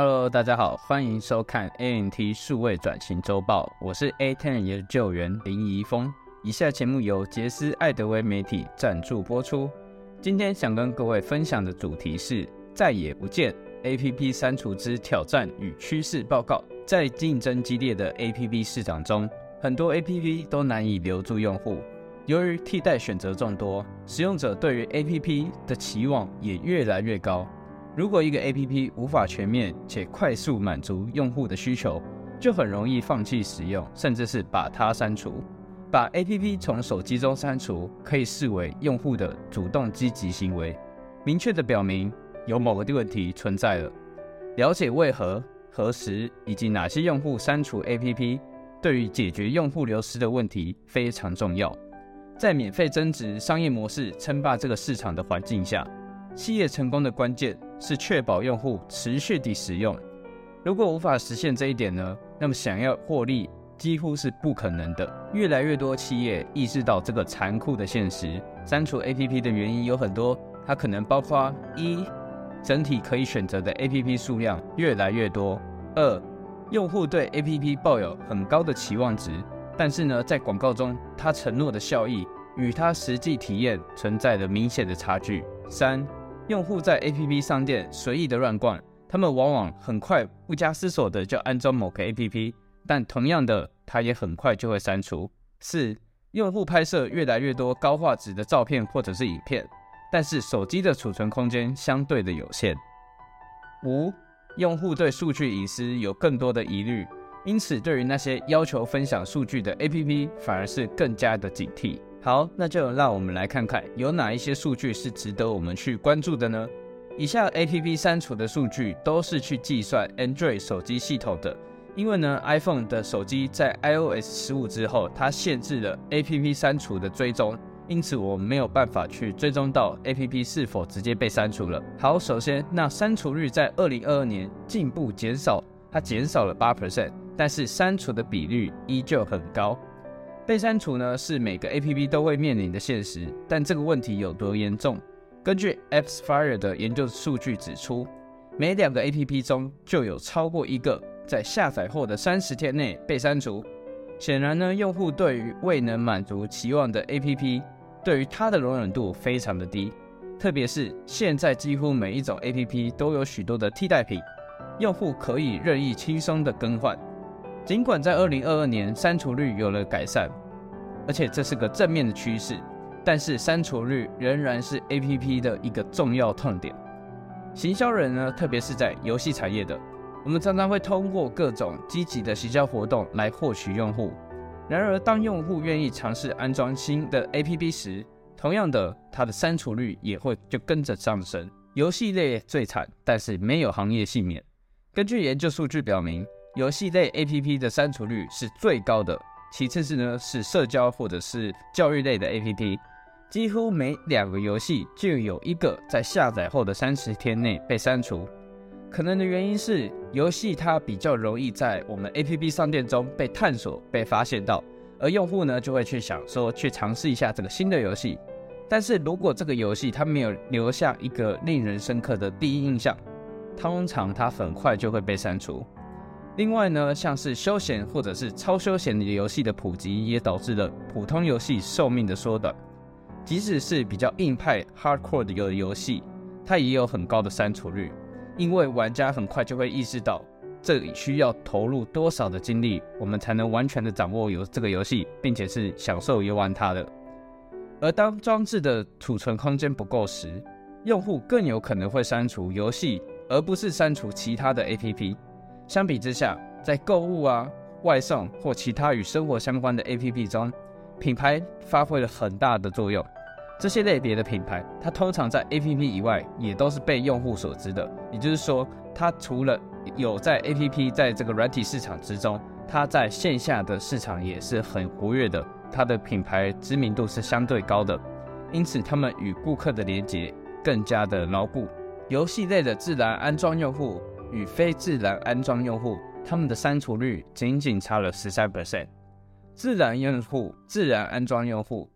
Hello，大家好，欢迎收看 A N T 数位转型周报，我是 A10 研究员林怡峰。以下节目由杰斯艾德威媒体赞助播出。今天想跟各位分享的主题是再也不见 APP 删除之挑战与趋势报告。在竞争激烈的 APP 市场中，很多 APP 都难以留住用户。由于替代选择众多，使用者对于 APP 的期望也越来越高。如果一个 APP 无法全面且快速满足用户的需求，就很容易放弃使用，甚至是把它删除。把 APP 从手机中删除，可以视为用户的主动积极行为，明确地表明有某个问题存在了。了解为何、何时以及哪些用户删除 APP，对于解决用户流失的问题非常重要。在免费增值商业模式称霸这个市场的环境下，企业成功的关键是确保用户持续地使用。如果无法实现这一点呢？那么想要获利几乎是不可能的。越来越多企业意识到这个残酷的现实，删除 APP 的原因有很多，它可能包括：一、整体可以选择的 APP 数量越来越多；二、用户对 APP 抱有很高的期望值。但是呢，在广告中，他承诺的效益与他实际体验存在着明显的差距。三、用户在 APP 商店随意的乱逛，他们往往很快不加思索的就安装某个 APP，但同样的，它也很快就会删除。四、用户拍摄越来越多高画质的照片或者是影片，但是手机的储存空间相对的有限。五、用户对数据隐私有更多的疑虑。因此，对于那些要求分享数据的 APP，反而是更加的警惕。好，那就让我们来看看有哪一些数据是值得我们去关注的呢？以下 APP 删除的数据都是去计算 Android 手机系统的，因为呢，iPhone 的手机在 iOS 15之后，它限制了 APP 删除的追踪，因此我们没有办法去追踪到 APP 是否直接被删除了。好，首先，那删除率在2022年进步减少，它减少了8%。但是删除的比率依旧很高，被删除呢是每个 APP 都会面临的现实。但这个问题有多严重？根据 Appsfire 的研究数据指出，每两个 APP 中就有超过一个在下载后的三十天内被删除。显然呢，用户对于未能满足期望的 APP，对于它的容忍度非常的低。特别是现在几乎每一种 APP 都有许多的替代品，用户可以任意轻松的更换。尽管在二零二二年删除率有了改善，而且这是个正面的趋势，但是删除率仍然是 APP 的一个重要痛点。行销人呢，特别是在游戏产业的，我们常常会通过各种积极的行销活动来获取用户。然而，当用户愿意尝试安装新的 APP 时，同样的，它的删除率也会就跟着上升。游戏类最惨，但是没有行业幸免。根据研究数据表明。游戏类 APP 的删除率是最高的，其次是呢是社交或者是教育类的 APP，几乎每两个游戏就有一个在下载后的三十天内被删除。可能的原因是游戏它比较容易在我们 APP 商店中被探索、被发现到，而用户呢就会去想说去尝试一下这个新的游戏。但是如果这个游戏它没有留下一个令人深刻的第一印象，通常它很快就会被删除。另外呢，像是休闲或者是超休闲的游戏的普及，也导致了普通游戏寿命的缩短。即使是比较硬派 （hardcore） 的游游戏，它也有很高的删除率，因为玩家很快就会意识到，这里需要投入多少的精力，我们才能完全的掌握游这个游戏，并且是享受游玩它的。而当装置的储存空间不够时，用户更有可能会删除游戏，而不是删除其他的 APP。相比之下，在购物啊、外送或其他与生活相关的 APP 中，品牌发挥了很大的作用。这些类别的品牌，它通常在 APP 以外也都是被用户所知的。也就是说，它除了有在 APP 在这个软体市场之中，它在线下的市场也是很活跃的。它的品牌知名度是相对高的，因此他们与顾客的连接更加的牢固。游戏类的自然安装用户。与非自然安装用户，他们的删除率仅仅差了十三 percent。自然用户、自然安装用户，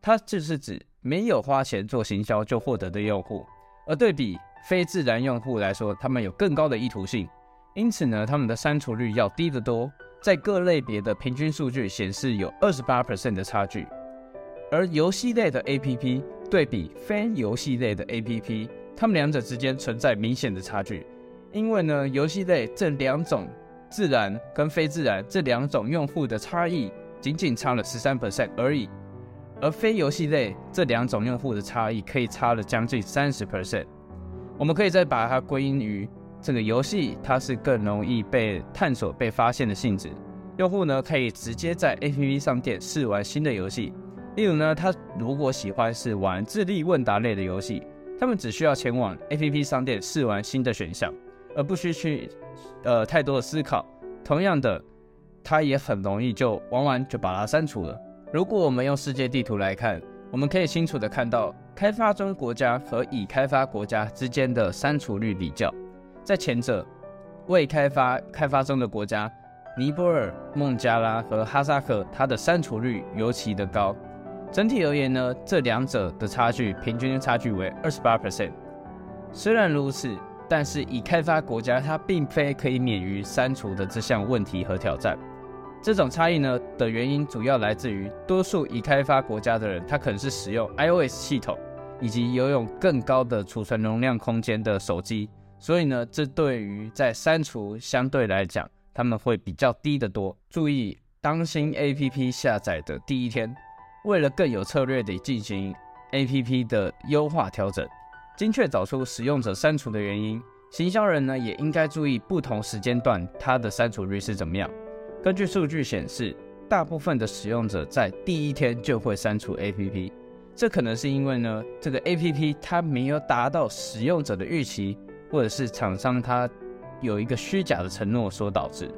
它就是指没有花钱做行销就获得的用户。而对比非自然用户来说，他们有更高的意图性，因此呢，他们的删除率要低得多。在各类别的平均数据显示有二十八 percent 的差距。而游戏类的 APP 对比非游戏类的 APP，它们两者之间存在明显的差距。因为呢，游戏类这两种自然跟非自然这两种用户的差异，仅仅差了十三 percent 而已。而非游戏类这两种用户的差异可以差了将近三十 percent。我们可以再把它归因于这个游戏，它是更容易被探索、被发现的性质。用户呢，可以直接在 APP 商店试玩新的游戏。例如呢，他如果喜欢是玩智力问答类的游戏，他们只需要前往 APP 商店试玩新的选项，而不需去呃太多的思考。同样的，它也很容易就玩完就把它删除了。如果我们用世界地图来看，我们可以清楚地看到开发中国家和已开发国家之间的删除率比较。在前者未开发开发中的国家，尼泊尔、孟加拉和哈萨克，它的删除率尤其的高。整体而言呢，这两者的差距平均差距为二十八 percent。虽然如此，但是已开发国家它并非可以免于删除的这项问题和挑战。这种差异呢的原因，主要来自于多数已开发国家的人，他可能是使用 iOS 系统，以及拥有更高的储存容量空间的手机，所以呢，这对于在删除相对来讲，他们会比较低得多。注意，当新 APP 下载的第一天，为了更有策略地进行 APP 的优化调整，精确找出使用者删除的原因，行销人呢也应该注意不同时间段它的删除率是怎么样。根据数据显示，大部分的使用者在第一天就会删除 APP，这可能是因为呢，这个 APP 它没有达到使用者的预期，或者是厂商它有一个虚假的承诺所导致。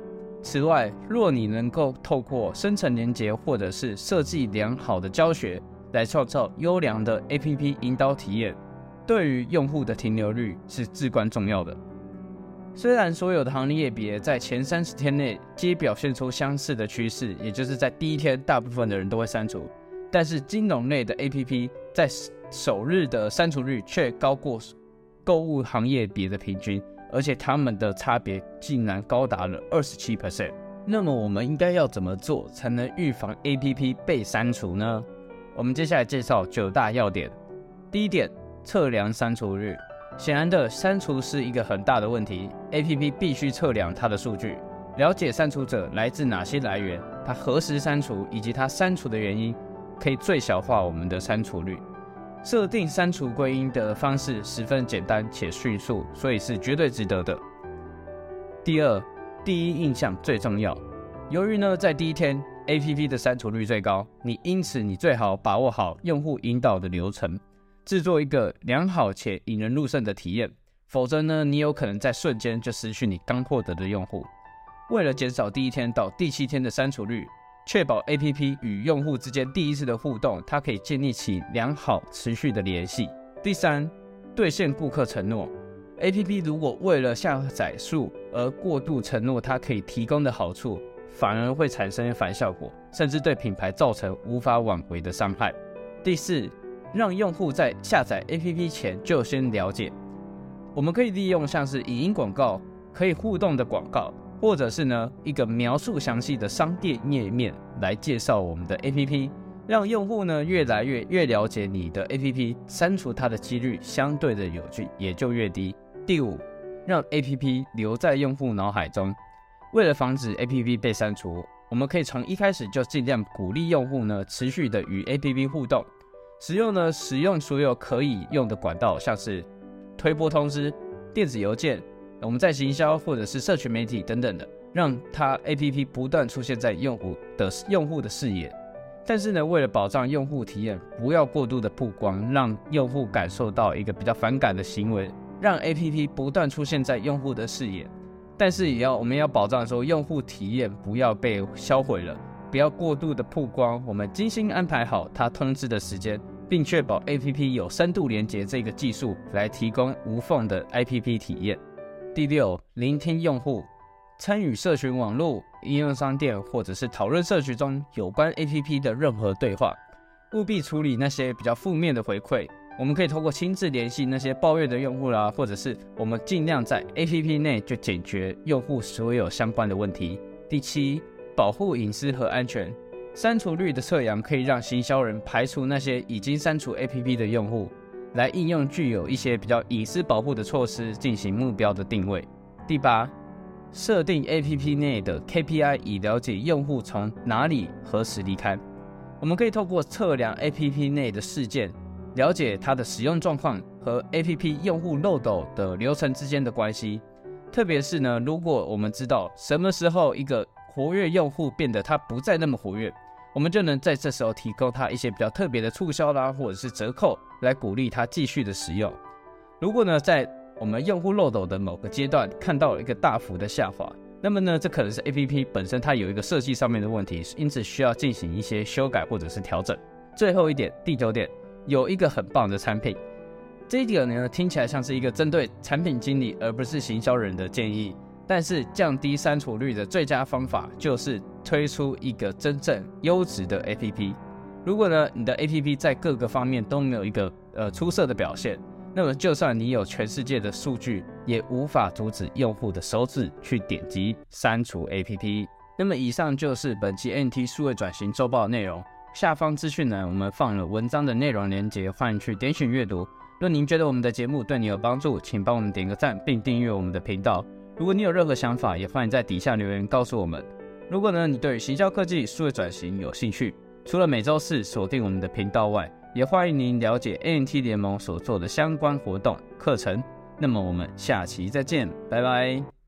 此外，若你能够透过深层连结或者是设计良好的教学来创造优良的 APP 引导体验，对于用户的停留率是至关重要的。虽然所有的行业别在前三十天内皆表现出相似的趋势，也就是在第一天大部分的人都会删除，但是金融类的 APP 在首日的删除率却高过购物行业别的平均，而且他们的差别竟然高达了二十七 percent。那么我们应该要怎么做才能预防 APP 被删除呢？我们接下来介绍九大要点。第一点，测量删除率。显然的，删除是一个很大的问题。APP 必须测量它的数据，了解删除者来自哪些来源，它何时删除，以及它删除的原因，可以最小化我们的删除率。设定删除归因的方式十分简单且迅速，所以是绝对值得的。第二，第一印象最重要。由于呢，在第一天 APP 的删除率最高，你因此你最好把握好用户引导的流程。制作一个良好且引人入胜的体验，否则呢，你有可能在瞬间就失去你刚获得的用户。为了减少第一天到第七天的删除率，确保 APP 与用户之间第一次的互动，它可以建立起良好持续的联系。第三，兑现顾客承诺。APP 如果为了下载数而过度承诺它可以提供的好处，反而会产生反效果，甚至对品牌造成无法挽回的伤害。第四。让用户在下载 APP 前就先了解，我们可以利用像是影音广告、可以互动的广告，或者是呢一个描述详细的商店页面来介绍我们的 APP，让用户呢越来越越了解你的 APP，删除它的几率相对的有趣也就越低。第五，让 APP 留在用户脑海中，为了防止 APP 被删除，我们可以从一开始就尽量鼓励用户呢持续的与 APP 互动。使用呢，使用所有可以用的管道，像是推播通知、电子邮件，我们在行销或者是社群媒体等等的，让它 APP 不断出现在用户的用户的视野。但是呢，为了保障用户体验，不要过度的曝光，让用户感受到一个比较反感的行为，让 APP 不断出现在用户的视野。但是也要我们要保障说，用户体验不要被销毁了。不要过度的曝光，我们精心安排好它通知的时间，并确保 APP 有深度连接这个技术来提供无缝的 APP 体验。第六，聆听用户，参与社群网络、应用商店或者是讨论社区中有关 APP 的任何对话，务必处理那些比较负面的回馈。我们可以透过亲自联系那些抱怨的用户啦，或者是我们尽量在 APP 内就解决用户所有相关的问题。第七，保护隐私和安全。删除率的测量可以让行销人排除那些已经删除 APP 的用户，来应用具有一些比较隐私保护的措施进行目标的定位。第八，设定 APP 内的 KPI 以了解用户从哪里何时离开。我们可以透过测量 APP 内的事件。了解它的使用状况和 APP 用户漏斗的流程之间的关系，特别是呢，如果我们知道什么时候一个活跃用户变得他不再那么活跃，我们就能在这时候提供他一些比较特别的促销啦，或者是折扣来鼓励他继续的使用。如果呢，在我们用户漏斗的某个阶段看到了一个大幅的下滑，那么呢，这可能是 APP 本身它有一个设计上面的问题，因此需要进行一些修改或者是调整。最后一点，第九点。有一个很棒的产品，这一点呢，听起来像是一个针对产品经理而不是行销人的建议。但是降低删除率的最佳方法就是推出一个真正优质的 APP。如果呢，你的 APP 在各个方面都没有一个呃出色的表现，那么就算你有全世界的数据，也无法阻止用户的手指去点击删除 APP。那么以上就是本期 NT 数位转型周报内容。下方资讯呢，我们放了文章的内容连接，欢迎去点选阅读。若您觉得我们的节目对你有帮助，请帮我们点个赞，并订阅我们的频道。如果你有任何想法，也欢迎在底下留言告诉我们。如果呢，你对行销科技、数位转型有兴趣，除了每周四锁定我们的频道外，也欢迎您了解 ANT 联盟所做的相关活动课程。那么我们下期再见，拜拜。